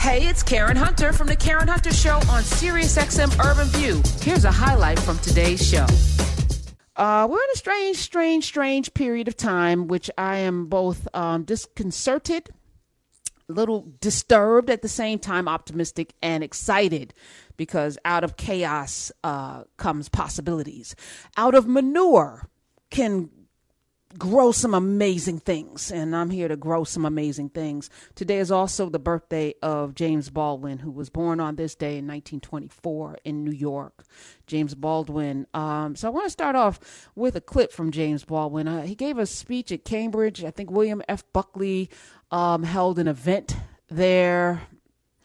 Hey, it's Karen Hunter from the Karen Hunter Show on SiriusXM Urban View. Here's a highlight from today's show. Uh, we're in a strange, strange, strange period of time, which I am both um, disconcerted, a little disturbed at the same time, optimistic and excited because out of chaos uh, comes possibilities. Out of manure can grow some amazing things, and I'm here to grow some amazing things. Today is also the birthday of James Baldwin, who was born on this day in 1924 in New York. James Baldwin. Um, so I want to start off with a clip from James Baldwin. Uh, he gave a speech at Cambridge. I think William F. Buckley um, held an event there.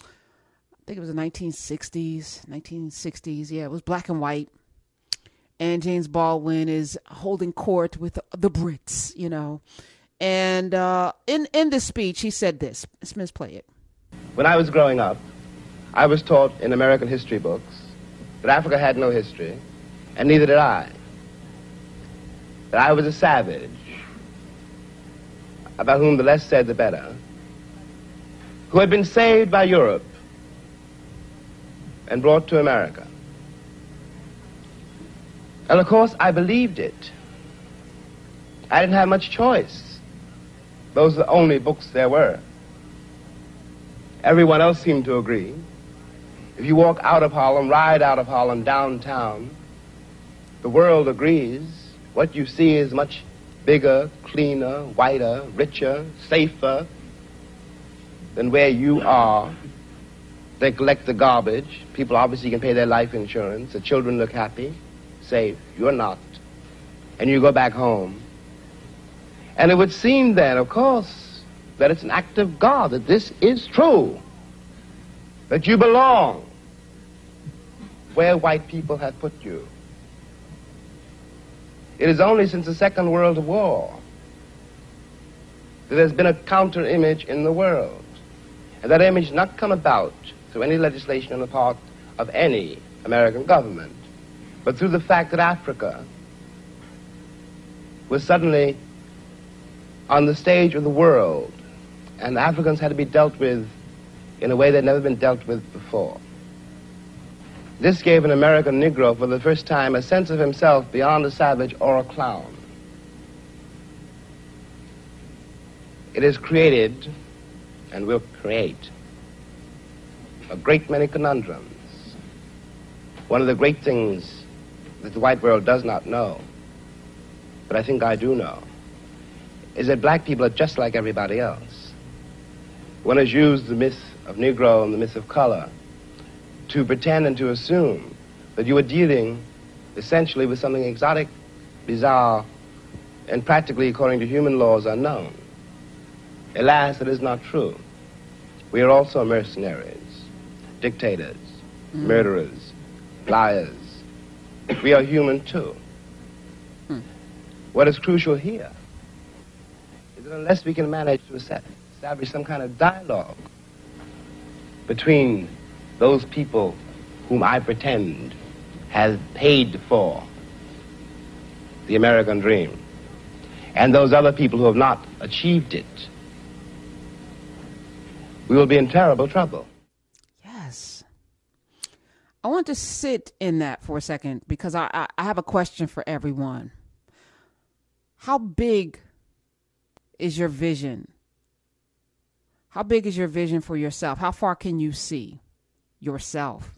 I think it was the 1960s, 1960s. Yeah, it was black and white and James Baldwin is holding court with the Brits, you know. And uh, in in this speech, he said this. Smith, play it. When I was growing up, I was taught in American history books that Africa had no history, and neither did I. That I was a savage, about whom the less said the better, who had been saved by Europe and brought to America. And of course, I believed it. I didn't have much choice. Those are the only books there were. Everyone else seemed to agree. If you walk out of Harlem, ride out of Harlem downtown, the world agrees. What you see is much bigger, cleaner, whiter, richer, safer than where you are. They collect the garbage. People obviously can pay their life insurance. The children look happy safe. You're not. And you go back home. And it would seem then, of course, that it's an act of God, that this is true, that you belong where white people have put you. It is only since the Second World War that there's been a counter image in the world. And that image has not come about through any legislation on the part of any American government but through the fact that Africa was suddenly on the stage of the world, and Africans had to be dealt with in a way they'd never been dealt with before. This gave an American Negro for the first time a sense of himself beyond a savage or a clown. It has created, and will create, a great many conundrums. One of the great things that the white world does not know, but I think I do know, is that black people are just like everybody else. One has used the myth of Negro and the myth of color to pretend and to assume that you are dealing essentially with something exotic, bizarre, and practically, according to human laws, unknown. Alas, it is not true. We are also mercenaries, dictators, mm. murderers, liars, we are human too. Hmm. What is crucial here is that unless we can manage to establish some kind of dialogue between those people whom I pretend has paid for the American dream and those other people who have not achieved it, we will be in terrible trouble. I want to sit in that for a second because I, I, I have a question for everyone. How big is your vision? How big is your vision for yourself? How far can you see yourself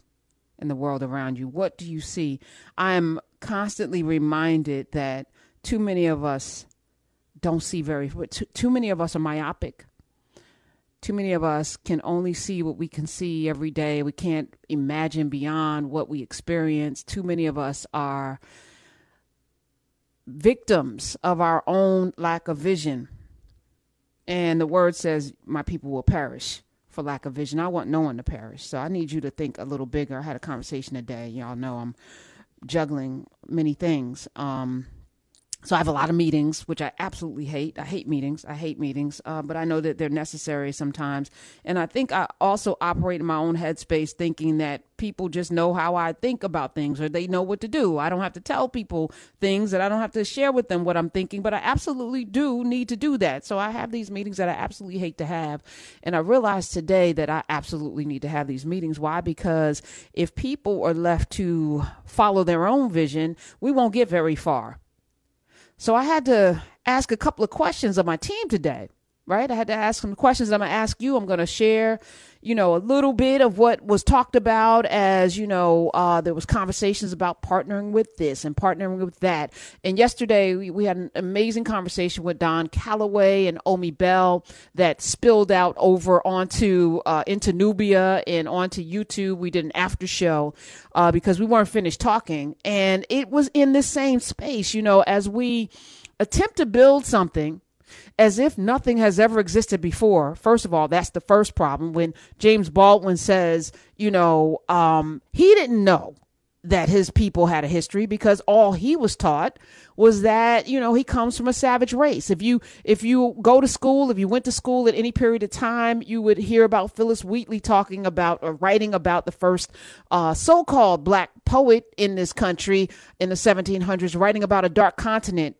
in the world around you? What do you see? I am constantly reminded that too many of us don't see very too, too many of us are myopic too many of us can only see what we can see every day. We can't imagine beyond what we experience. Too many of us are victims of our own lack of vision. And the word says, My people will perish for lack of vision. I want no one to perish. So I need you to think a little bigger. I had a conversation today. Y'all know I'm juggling many things. Um, so I have a lot of meetings, which I absolutely hate. I hate meetings. I hate meetings, uh, but I know that they're necessary sometimes. And I think I also operate in my own headspace, thinking that people just know how I think about things, or they know what to do. I don't have to tell people things, that I don't have to share with them what I'm thinking. But I absolutely do need to do that. So I have these meetings that I absolutely hate to have, and I realized today that I absolutely need to have these meetings. Why? Because if people are left to follow their own vision, we won't get very far so I had to ask a couple of questions of my team today, right? I had to ask some questions I'm going to ask you. I'm going to share, you know, a little bit of what was talked about as, you know, uh, there was conversations about partnering with this and partnering with that. And yesterday we, we had an amazing conversation with Don Calloway and Omi Bell that spilled out over onto, uh, into Nubia and onto YouTube. We did an after show uh, because we weren't finished talking. And it was in the same space, you know, as we attempt to build something as if nothing has ever existed before. First of all, that's the first problem. When James Baldwin says, you know, um, he didn't know that his people had a history because all he was taught was that you know he comes from a savage race if you if you go to school if you went to school at any period of time you would hear about phyllis wheatley talking about or writing about the first uh, so-called black poet in this country in the 1700s writing about a dark continent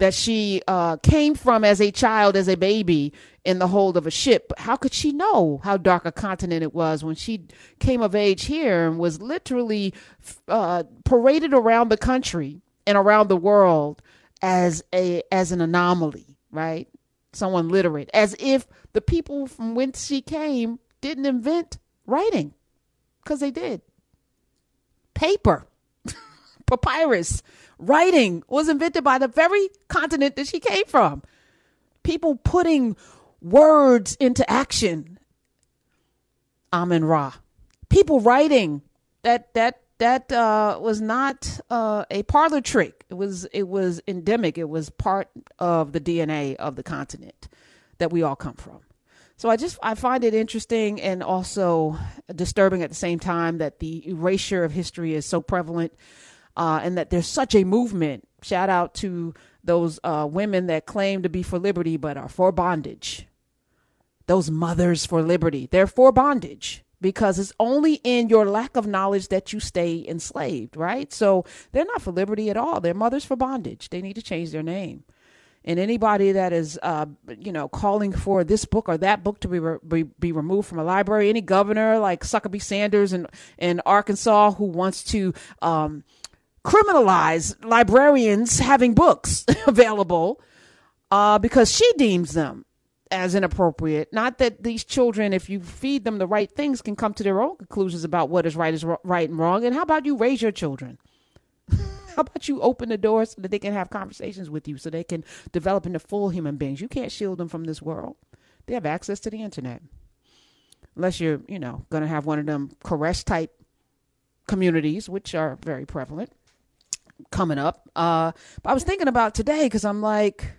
that she uh, came from as a child, as a baby, in the hold of a ship. How could she know how dark a continent it was when she came of age here and was literally uh, paraded around the country and around the world as a as an anomaly, right? Someone literate, as if the people from whence she came didn't invent writing, because they did. Paper, papyrus Writing was invented by the very continent that she came from. People putting words into action. Amen Ra. People writing that that that uh, was not uh, a parlor trick. It was it was endemic. It was part of the DNA of the continent that we all come from. So I just I find it interesting and also disturbing at the same time that the erasure of history is so prevalent uh, and that there's such a movement. Shout out to those uh, women that claim to be for liberty but are for bondage. Those mothers for liberty, they're for bondage because it's only in your lack of knowledge that you stay enslaved, right? So they're not for liberty at all. They're mothers for bondage. They need to change their name. And anybody that is, uh, you know, calling for this book or that book to be, re- be, be removed from a library, any governor like Suckerby Sanders in in Arkansas who wants to um, criminalize librarians having books available uh, because she deems them as inappropriate. Not that these children, if you feed them the right things, can come to their own conclusions about what is right is right and wrong. And how about you raise your children? how about you open the doors so that they can have conversations with you, so they can develop into full human beings? You can't shield them from this world. They have access to the internet, unless you're, you know, going to have one of them Koresh type communities, which are very prevalent coming up. Uh, but I was thinking about today because I'm like,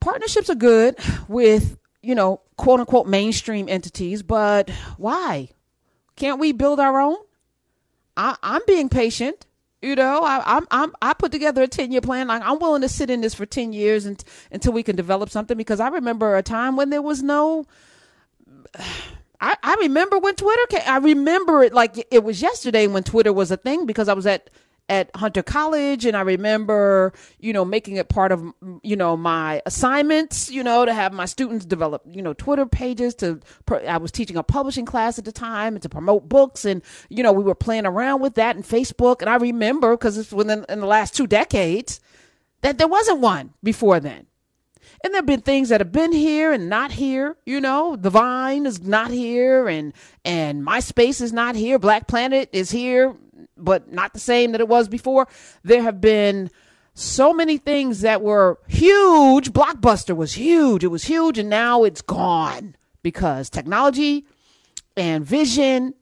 partnerships are good with, you know, quote unquote mainstream entities, but why? Can't we build our own? I, I'm being patient. You know, I, I'm, I'm, I put together a 10 year plan. Like I'm willing to sit in this for 10 years and, until we can develop something because I remember a time when there was no, I, I remember when Twitter came. I remember it like it was yesterday when Twitter was a thing because I was at at Hunter College and I remember, you know, making it part of, you know, my assignments, you know, to have my students develop, you know, Twitter pages to, I was teaching a publishing class at the time and to promote books. And, you know, we were playing around with that and Facebook. And I remember, because it's within in the last two decades, that there wasn't one before then. And there have been things that have been here and not here. You know, the Vine is not here, and and MySpace is not here. Black Planet is here but not the same that it was before. There have been so many things that were huge. Blockbuster was huge. It was huge, and now it's gone because technology and vision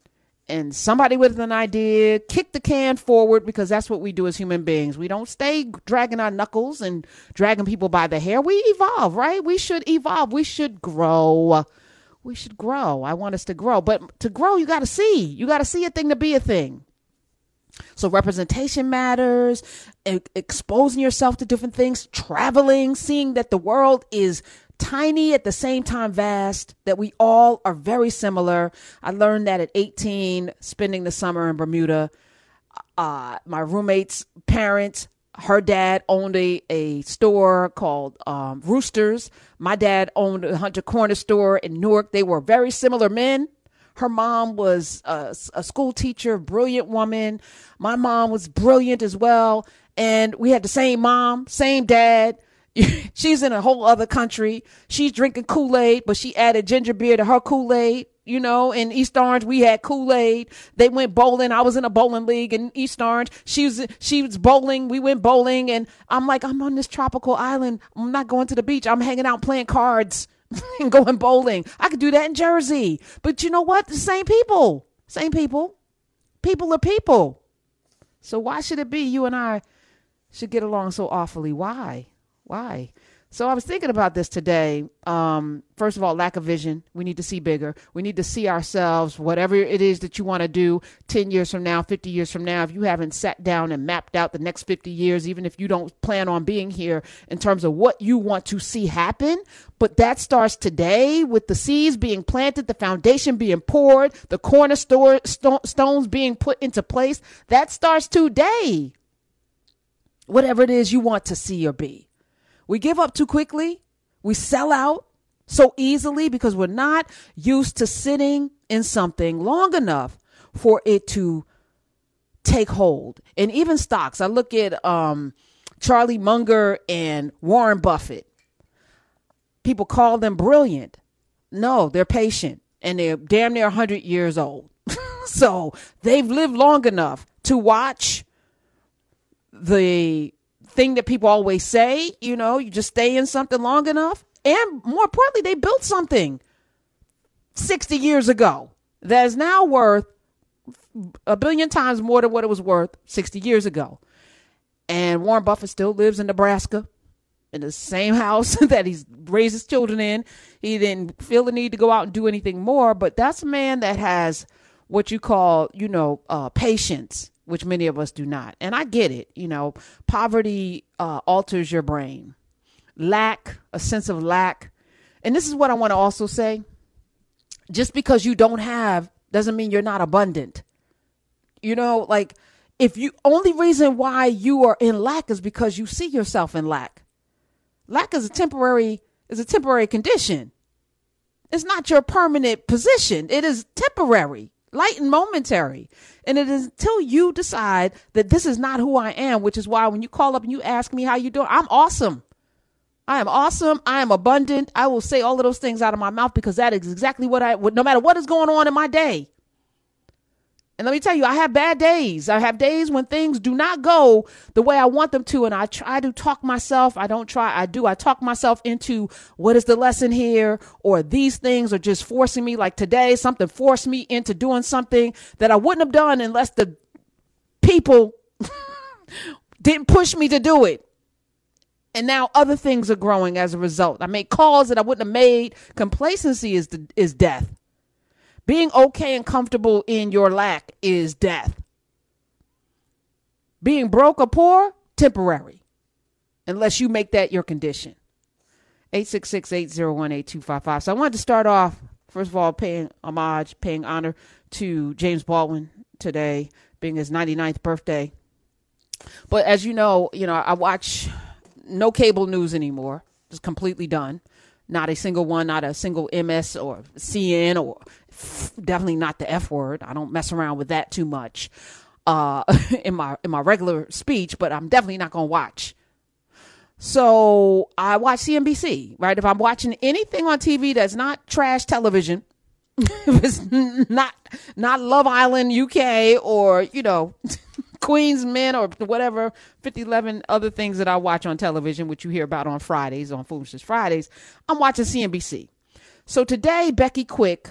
and somebody with an idea kick the can forward because that's what we do as human beings. We don't stay dragging our knuckles and dragging people by the hair. We evolve, right? We should evolve. We should grow. We should grow. I want us to grow. But to grow, you got to see. You got to see a thing to be a thing. So representation matters, exposing yourself to different things, traveling, seeing that the world is tiny at the same time vast, that we all are very similar. I learned that at 18, spending the summer in Bermuda. Uh, my roommate's parents, her dad owned a, a store called um, Roosters. My dad owned a Hunter Corner store in Newark. They were very similar men. Her mom was a, a school teacher, brilliant woman. My mom was brilliant as well. And we had the same mom, same dad. She's in a whole other country. She's drinking Kool Aid, but she added ginger beer to her Kool Aid. You know, in East Orange, we had Kool Aid. They went bowling. I was in a bowling league in East Orange. She was she was bowling. We went bowling, and I'm like, I'm on this tropical island. I'm not going to the beach. I'm hanging out playing cards and going bowling. I could do that in Jersey. But you know what? The same people. Same people. People are people. So why should it be you and I should get along so awfully? Why? Why? So I was thinking about this today. Um, first of all, lack of vision. We need to see bigger. We need to see ourselves, whatever it is that you want to do 10 years from now, 50 years from now. If you haven't sat down and mapped out the next 50 years, even if you don't plan on being here in terms of what you want to see happen, but that starts today with the seeds being planted, the foundation being poured, the cornerstones being put into place. That starts today. Whatever it is you want to see or be. We give up too quickly. We sell out so easily because we're not used to sitting in something long enough for it to take hold. And even stocks, I look at um, Charlie Munger and Warren Buffett. People call them brilliant. No, they're patient and they're damn near 100 years old. so they've lived long enough to watch the thing that people always say, you know, you just stay in something long enough. And more importantly, they built something 60 years ago that is now worth a billion times more than what it was worth 60 years ago. And Warren Buffett still lives in Nebraska in the same house that he's raised his children in. He didn't feel the need to go out and do anything more, but that's a man that has what you call, you know, uh, patience which many of us do not. And I get it. You know, poverty uh, alters your brain, lack, a sense of lack. And this is what I want to also say just because you don't have doesn't mean you're not abundant. You know, like if you only reason why you are in lack is because you see yourself in lack. Lack is a temporary is a temporary condition. It's not your permanent position. It is temporary light and momentary. And it is until you decide that this is not who I am, which is why when you call up and you ask me how you doing, I'm awesome. I am awesome. I am abundant. I will say all of those things out of my mouth because that is exactly what I would, no matter what is going on in my day. And let me tell you, I have bad days. I have days when things do not go the way I want them to. And I try to talk myself. I don't try. I do. I talk myself into what is the lesson here or these things are just forcing me. Like today, something forced me into doing something that I wouldn't have done unless the people didn't push me to do it. And now other things are growing as a result. I made calls that I wouldn't have made. Complacency is the, is death. Being okay and comfortable in your lack is death. Being broke or poor, temporary, unless you make that your condition. 866 801 8255. So I wanted to start off, first of all, paying homage, paying honor to James Baldwin today, being his 99th birthday. But as you know, you know, I watch no cable news anymore. It's completely done. Not a single one, not a single MS or CN or definitely not the F word. I don't mess around with that too much uh, in my in my regular speech, but I'm definitely not to watch. So I watch CNBC, right? If I'm watching anything on TV that's not trash television, if it's not not Love Island UK or you know Queen's Men or whatever 5011 other things that I watch on television, which you hear about on Fridays on Foolishness Fridays, I'm watching CNBC. So today, Becky Quick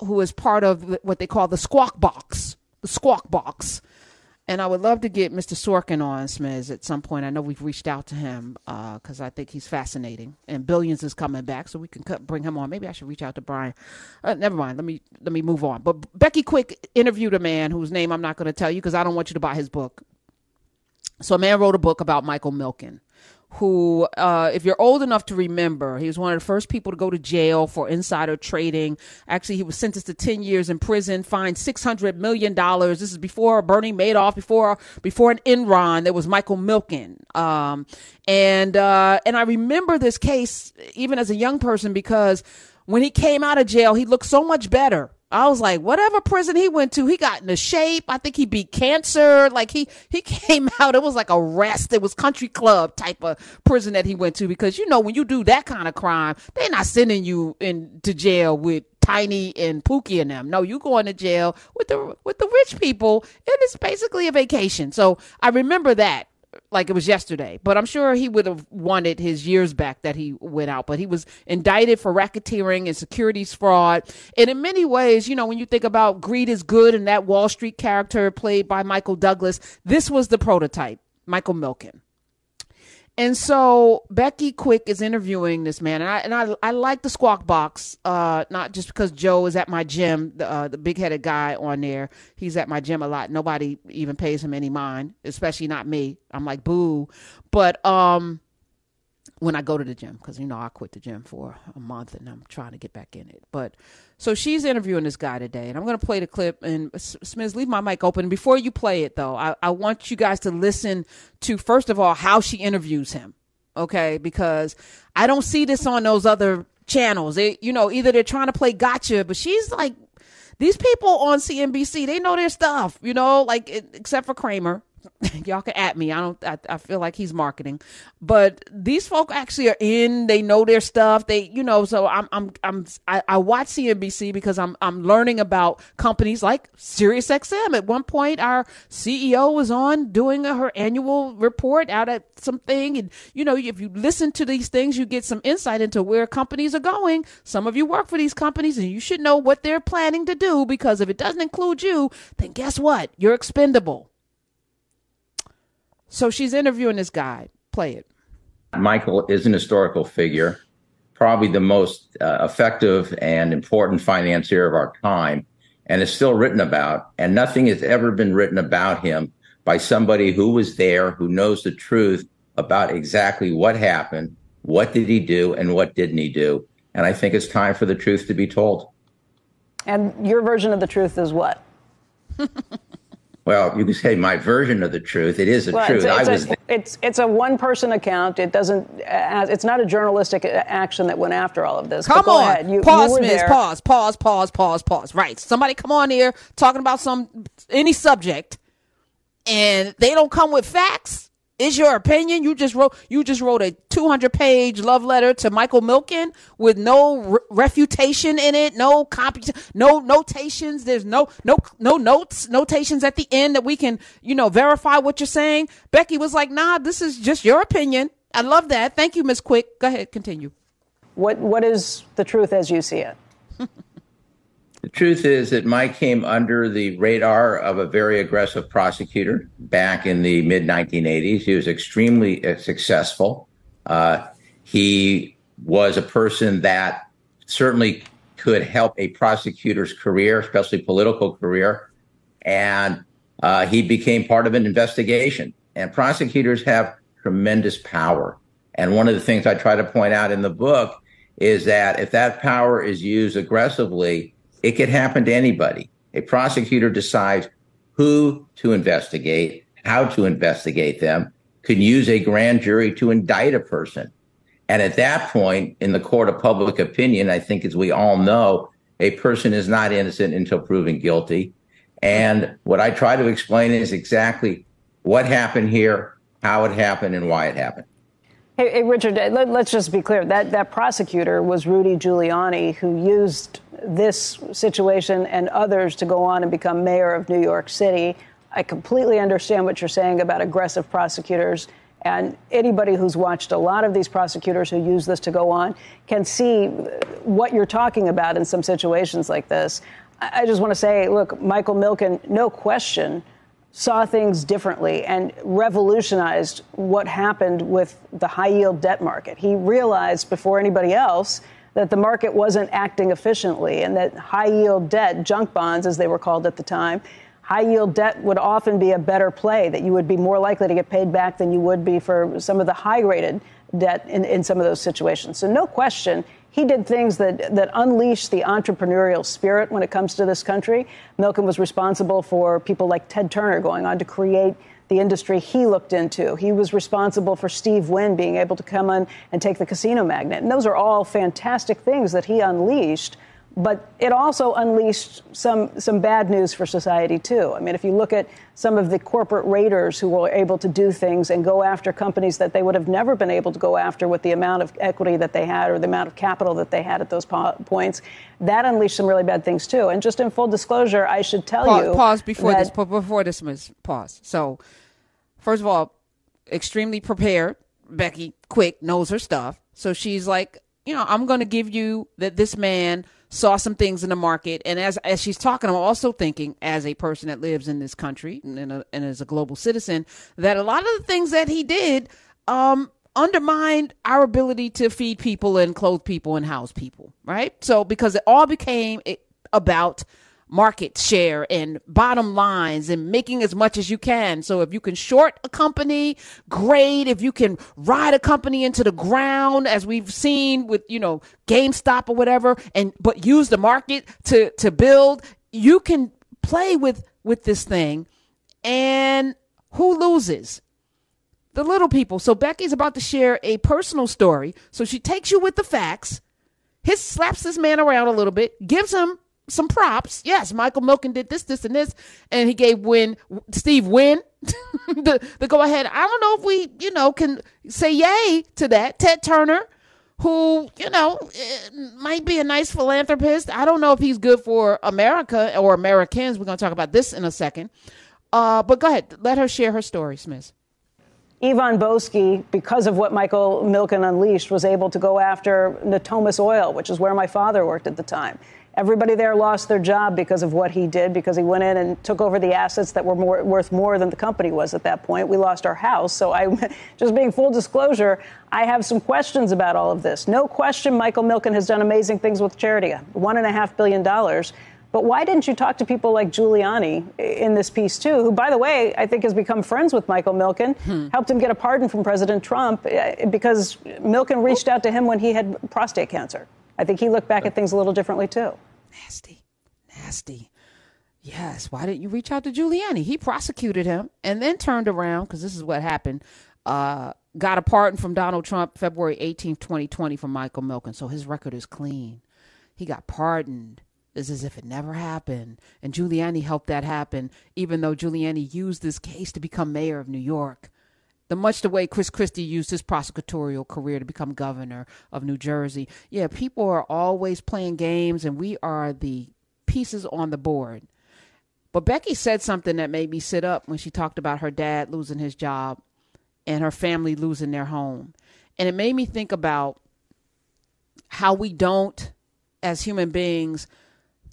who is part of what they call the squawk box, the squawk box. and I would love to get Mr. Sorkin on Smiz at some point. I know we've reached out to him because uh, I think he's fascinating. And Billions is coming back, so we can cut, bring him on. Maybe I should reach out to Brian. Uh, never mind. Let me let me move on. But Becky Quick interviewed a man whose name I'm not going to tell you because I don't want you to buy his book. So a man wrote a book about Michael Milken who, uh, if you're old enough to remember, he was one of the first people to go to jail for insider trading. Actually, he was sentenced to 10 years in prison, fined $600 million. This is before Bernie Madoff, before, before an Enron. There was Michael Milken. Um, and, uh, and I remember this case even as a young person because when he came out of jail, he looked so much better I was like, whatever prison he went to, he got into shape. I think he beat cancer. Like he he came out. It was like a rest. It was country club type of prison that he went to because you know when you do that kind of crime, they're not sending you into jail with Tiny and Pookie and them. No, you going to jail with the with the rich people, and it's basically a vacation. So I remember that like it was yesterday. But I'm sure he would have wanted his years back that he went out. But he was indicted for racketeering and securities fraud. And in many ways, you know, when you think about greed is good and that Wall Street character played by Michael Douglas, this was the prototype, Michael Milken. And so Becky Quick is interviewing this man, and I and I, I like the Squawk Box, uh, not just because Joe is at my gym, the, uh, the big headed guy on there. He's at my gym a lot. Nobody even pays him any mind, especially not me. I'm like boo, but um, when I go to the gym because you know I quit the gym for a month and I'm trying to get back in it. But so she's interviewing this guy today, and I'm going to play the clip. And Smiz, leave my mic open. Before you play it, though, I, I want you guys to listen to first of all how she interviews him, okay? Because I don't see this on those other channels. They, you know, either they're trying to play gotcha, but she's like these people on CNBC, they know their stuff, you know, like except for Cramer. y'all can at me. I don't. I, I feel like he's marketing, but these folk actually are in. They know their stuff. They, you know. So I'm, I'm, I'm. I, I watch CNBC because I'm, I'm learning about companies like SiriusXM. At one point, our CEO was on doing a, her annual report out at something, and you know, if you listen to these things, you get some insight into where companies are going. Some of you work for these companies, and you should know what they're planning to do because if it doesn't include you, then guess what? You're expendable. So she's interviewing this guy. Play it. Michael is an historical figure, probably the most uh, effective and important financier of our time, and is still written about. And nothing has ever been written about him by somebody who was there, who knows the truth about exactly what happened, what did he do, and what didn't he do. And I think it's time for the truth to be told. And your version of the truth is what? Well, you can say my version of the truth. It is the well, truth. It's, it's I was. A, it's it's a one person account. It doesn't. Uh, it's not a journalistic action that went after all of this. Come on, you, pause, you Miss. Pause, pause, pause, pause, pause. Right. Somebody come on here talking about some any subject, and they don't come with facts is your opinion. You just wrote you just wrote a 200 page love letter to Michael Milken with no re- refutation in it, no comp- no notations. There's no no no notes notations at the end that we can you know verify what you're saying. Becky was like, "Nah, this is just your opinion." I love that. Thank you, Miss Quick. Go ahead, continue. What what is the truth as you see it? The truth is that Mike came under the radar of a very aggressive prosecutor back in the mid 1980s. He was extremely uh, successful. Uh, he was a person that certainly could help a prosecutor's career, especially political career. And uh, he became part of an investigation. And prosecutors have tremendous power. And one of the things I try to point out in the book is that if that power is used aggressively, it could happen to anybody. A prosecutor decides who to investigate, how to investigate them, could use a grand jury to indict a person. And at that point, in the court of public opinion, I think as we all know, a person is not innocent until proven guilty. And what I try to explain is exactly what happened here, how it happened, and why it happened. Hey, hey Richard, uh, let, us just be clear. That, that prosecutor was Rudy Giuliani, who used this situation and others to go on and become mayor of New York City. I completely understand what you're saying about aggressive prosecutors. And anybody who's watched a lot of these prosecutors who use this to go on can see what you're talking about in some situations like this. I just want to say, look, Michael Milken, no question, saw things differently and revolutionized what happened with the high yield debt market. He realized before anybody else that the market wasn't acting efficiently and that high yield debt, junk bonds as they were called at the time, high yield debt would often be a better play, that you would be more likely to get paid back than you would be for some of the high rated debt in, in some of those situations. So, no question, he did things that, that unleashed the entrepreneurial spirit when it comes to this country. Milken was responsible for people like Ted Turner going on to create the industry he looked into. He was responsible for Steve Wynn being able to come in and take the casino magnet. And those are all fantastic things that he unleashed but it also unleashed some some bad news for society too. I mean, if you look at some of the corporate raiders who were able to do things and go after companies that they would have never been able to go after with the amount of equity that they had or the amount of capital that they had at those po- points, that unleashed some really bad things too. And just in full disclosure, I should tell pause, you pause before that, this before this Miss pause. So, first of all, extremely prepared. Becky Quick knows her stuff, so she's like, you know, I'm going to give you that this man saw some things in the market. And as as she's talking, I'm also thinking, as a person that lives in this country and, a, and as a global citizen, that a lot of the things that he did um, undermined our ability to feed people and clothe people and house people, right? So because it all became about market share and bottom lines and making as much as you can. So if you can short a company, great. If you can ride a company into the ground, as we've seen with, you know, GameStop or whatever, and but use the market to to build, you can play with with this thing. And who loses? The little people. So Becky's about to share a personal story. So she takes you with the facts. His slaps this man around a little bit, gives him some props. Yes, Michael Milken did this, this, and this, and he gave Wynn Steve Wynn the the go ahead. I don't know if we, you know, can say yay to that. Ted Turner, who you know eh, might be a nice philanthropist. I don't know if he's good for America or Americans. We're going to talk about this in a second. Uh, but go ahead, let her share her story, Smith. Ivan Boesky, because of what Michael Milken unleashed, was able to go after Natomas Oil, which is where my father worked at the time. Everybody there lost their job because of what he did, because he went in and took over the assets that were more, worth more than the company was at that point. We lost our house. So I, just being full disclosure, I have some questions about all of this. No question, Michael Milken has done amazing things with charity, one and a half billion dollars. But why didn't you talk to people like Giuliani in this piece too, who, by the way, I think has become friends with Michael Milken, hmm. helped him get a pardon from President Trump eh, because Milken reached out to him when he had prostate cancer. I think he looked back at things a little differently too. Nasty. Nasty. Yes. Why didn't you reach out to Giuliani? He prosecuted him and then turned around because this is what happened. Uh, got a pardon from Donald Trump February 18th, 2020 from Michael Milken. So his record is clean. He got pardoned. It's as if it never happened. And Giuliani helped that happen, even though Giuliani used this case to become mayor of New York the much the way Chris Christie used his prosecutorial career to become governor of New Jersey. Yeah, people are always playing games, and we are the pieces on the board. But Becky said something that made me sit up when she talked about her dad losing his job and her family losing their home. And it made me think about how we don't, as human beings,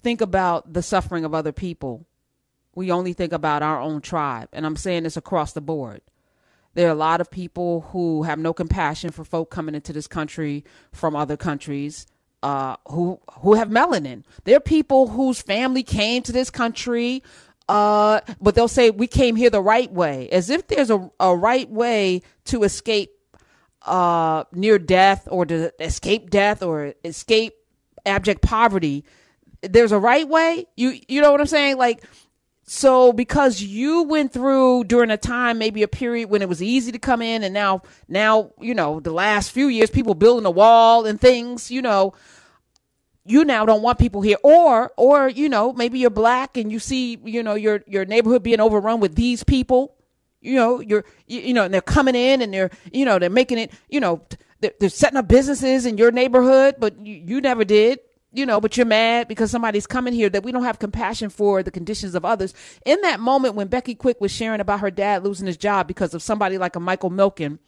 think about the suffering of other people. We only think about our own tribe. And I'm saying this across the board. There are a lot of people who have no compassion for folk coming into this country from other countries. Uh, who who have melanin. There are people whose family came to this country, uh, but they'll say we came here the right way, as if there's a, a right way to escape uh, near death or to escape death or escape abject poverty. There's a right way. You you know what I'm saying? Like so because you went through during a time, maybe a period when it was easy to come in and now, now, you know, the last few years, people building a wall and things, you know, you now don't want people here. Or, or, you know, maybe you're black and you see, you know, your, your neighborhood being overrun with these people, you know, you're, you, you know, and they're coming in and they're, you know, they're making it, you know, they're, they're setting up businesses in your neighborhood, but you, you never did you know, but you're mad because somebody's coming here that we don't have compassion for the conditions of others. In that moment when Becky Quick was sharing about her dad losing his job because of somebody like a Michael Milken,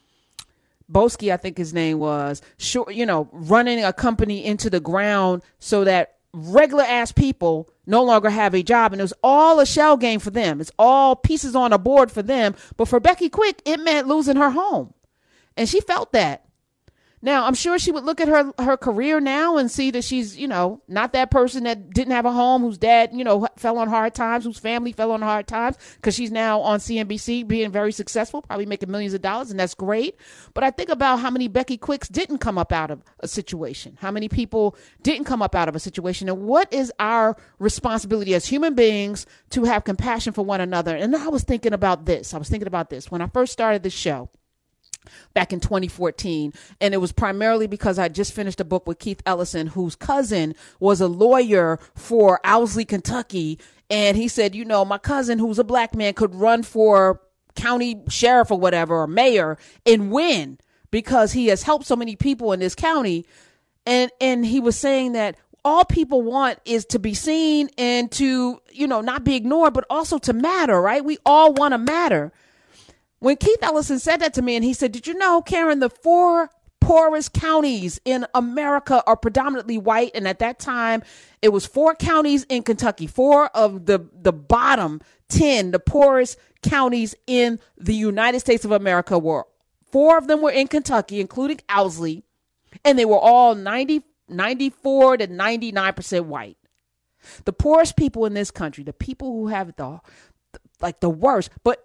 Boesky, I think his name was, sure, you know, running a company into the ground so that regular ass people no longer have a job. And it was all a shell game for them. It's all pieces on a board for them. But for Becky Quick, it meant losing her home. And she felt that. Now, I'm sure she would look at her her career now and see that she's, you know, not that person that didn't have a home, whose dad, you know, fell on hard times, whose family fell on hard times, because she's now on CNBC being very successful, probably making millions of dollars, and that's great. But I think about how many Becky Quicks didn't come up out of a situation, how many people didn't come up out of a situation, and what is our responsibility as human beings to have compassion for one another. And I was thinking about this. I was thinking about this when I first started this show back in 2014. And it was primarily because I just finished a book with Keith Ellison, whose cousin was a lawyer for Owsley, Kentucky. And he said, you know, my cousin, who's a black man, could run for county sheriff or whatever, or mayor and win because he has helped so many people in this county. And, and he was saying that all people want is to be seen and to, you know, not be ignored, but also to matter, right? We all want to matter. When Keith Ellison said that to me, and he said, Did you know, Karen, the four poorest counties in America are predominantly white. And at that time, it was four counties in Kentucky, four of the, the bottom 10, the poorest counties in the United States of America were four of them were in Kentucky, including Owsley, and they were all 90, 94 to 99% white. The poorest people in this country, the people who have the like the worst, but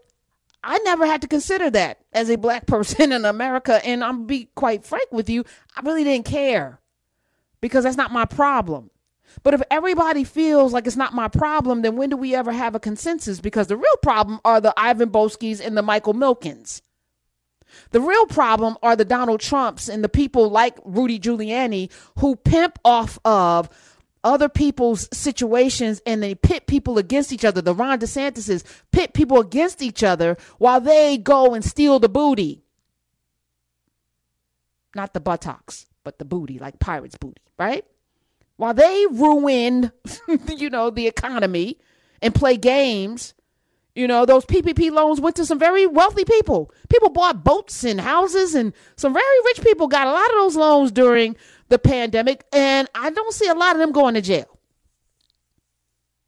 I never had to consider that as a black person in America. And I'm be quite frank with you, I really didn't care because that's not my problem. But if everybody feels like it's not my problem, then when do we ever have a consensus? Because the real problem are the Ivan Boeskys and the Michael Milkens. The real problem are the Donald Trumps and the people like Rudy Giuliani who pimp off of other people's situations and they pit people against each other. The Ron DeSantis's pit people against each other while they go and steal the booty. Not the buttocks, but the booty, like pirates' booty, right? While they ruin, you know, the economy and play games, you know, those PPP loans went to some very wealthy people. People bought boats and houses, and some very rich people got a lot of those loans during the pandemic, and I don't see a lot of them going to jail.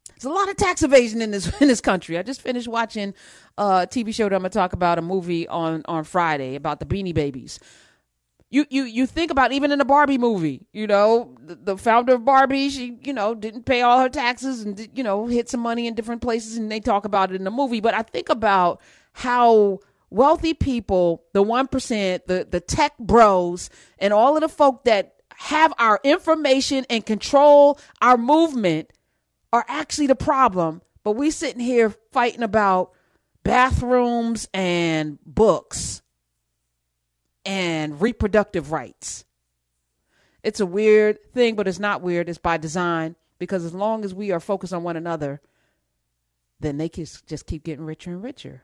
There's a lot of tax evasion in this in this country. I just finished watching a TV show that I'm gonna talk about a movie on on Friday about the Beanie Babies. You you you think about even in the Barbie movie, you know, the, the founder of Barbie, she you know didn't pay all her taxes and you know hid some money in different places, and they talk about it in the movie. But I think about how wealthy people, the one percent, the the tech bros, and all of the folk that have our information and control our movement are actually the problem. But we sitting here fighting about bathrooms and books and reproductive rights. It's a weird thing, but it's not weird. It's by design because as long as we are focused on one another, then they can just keep getting richer and richer.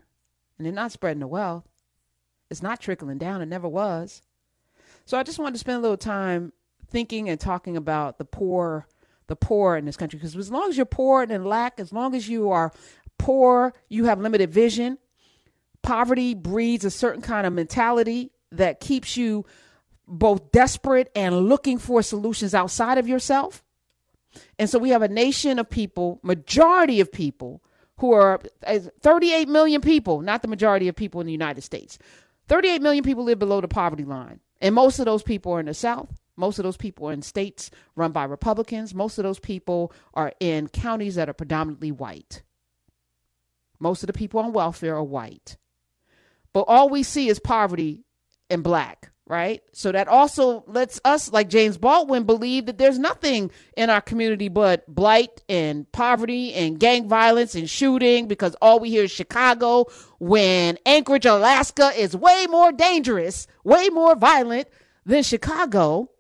And they're not spreading the wealth. It's not trickling down. It never was. So I just wanted to spend a little time thinking and talking about the poor the poor in this country. Because as long as you're poor and in lack as long as you are poor you have limited vision poverty breeds a certain kind of mentality that keeps you both desperate and looking for solutions outside of yourself. And so we have a nation of people majority of people who are 38 million people not the majority of people in the united states. 38 million people live below the poverty line and most of those people are in the south most of those people are in states run by Republicans. Most of those people are in counties that are predominantly white. Most of the people on welfare are white. But all we see is poverty and black, right? So that also lets us, like James Baldwin, believe that there's nothing in our community but blight and poverty and gang violence and shooting because all we hear is Chicago when Anchorage, Alaska is way more dangerous, way more violent than Chicago.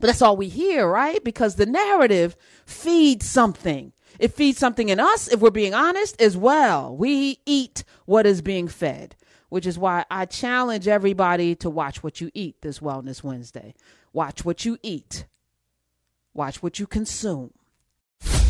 But that's all we hear, right? Because the narrative feeds something. It feeds something in us, if we're being honest, as well. We eat what is being fed, which is why I challenge everybody to watch what you eat this Wellness Wednesday. Watch what you eat, watch what you consume.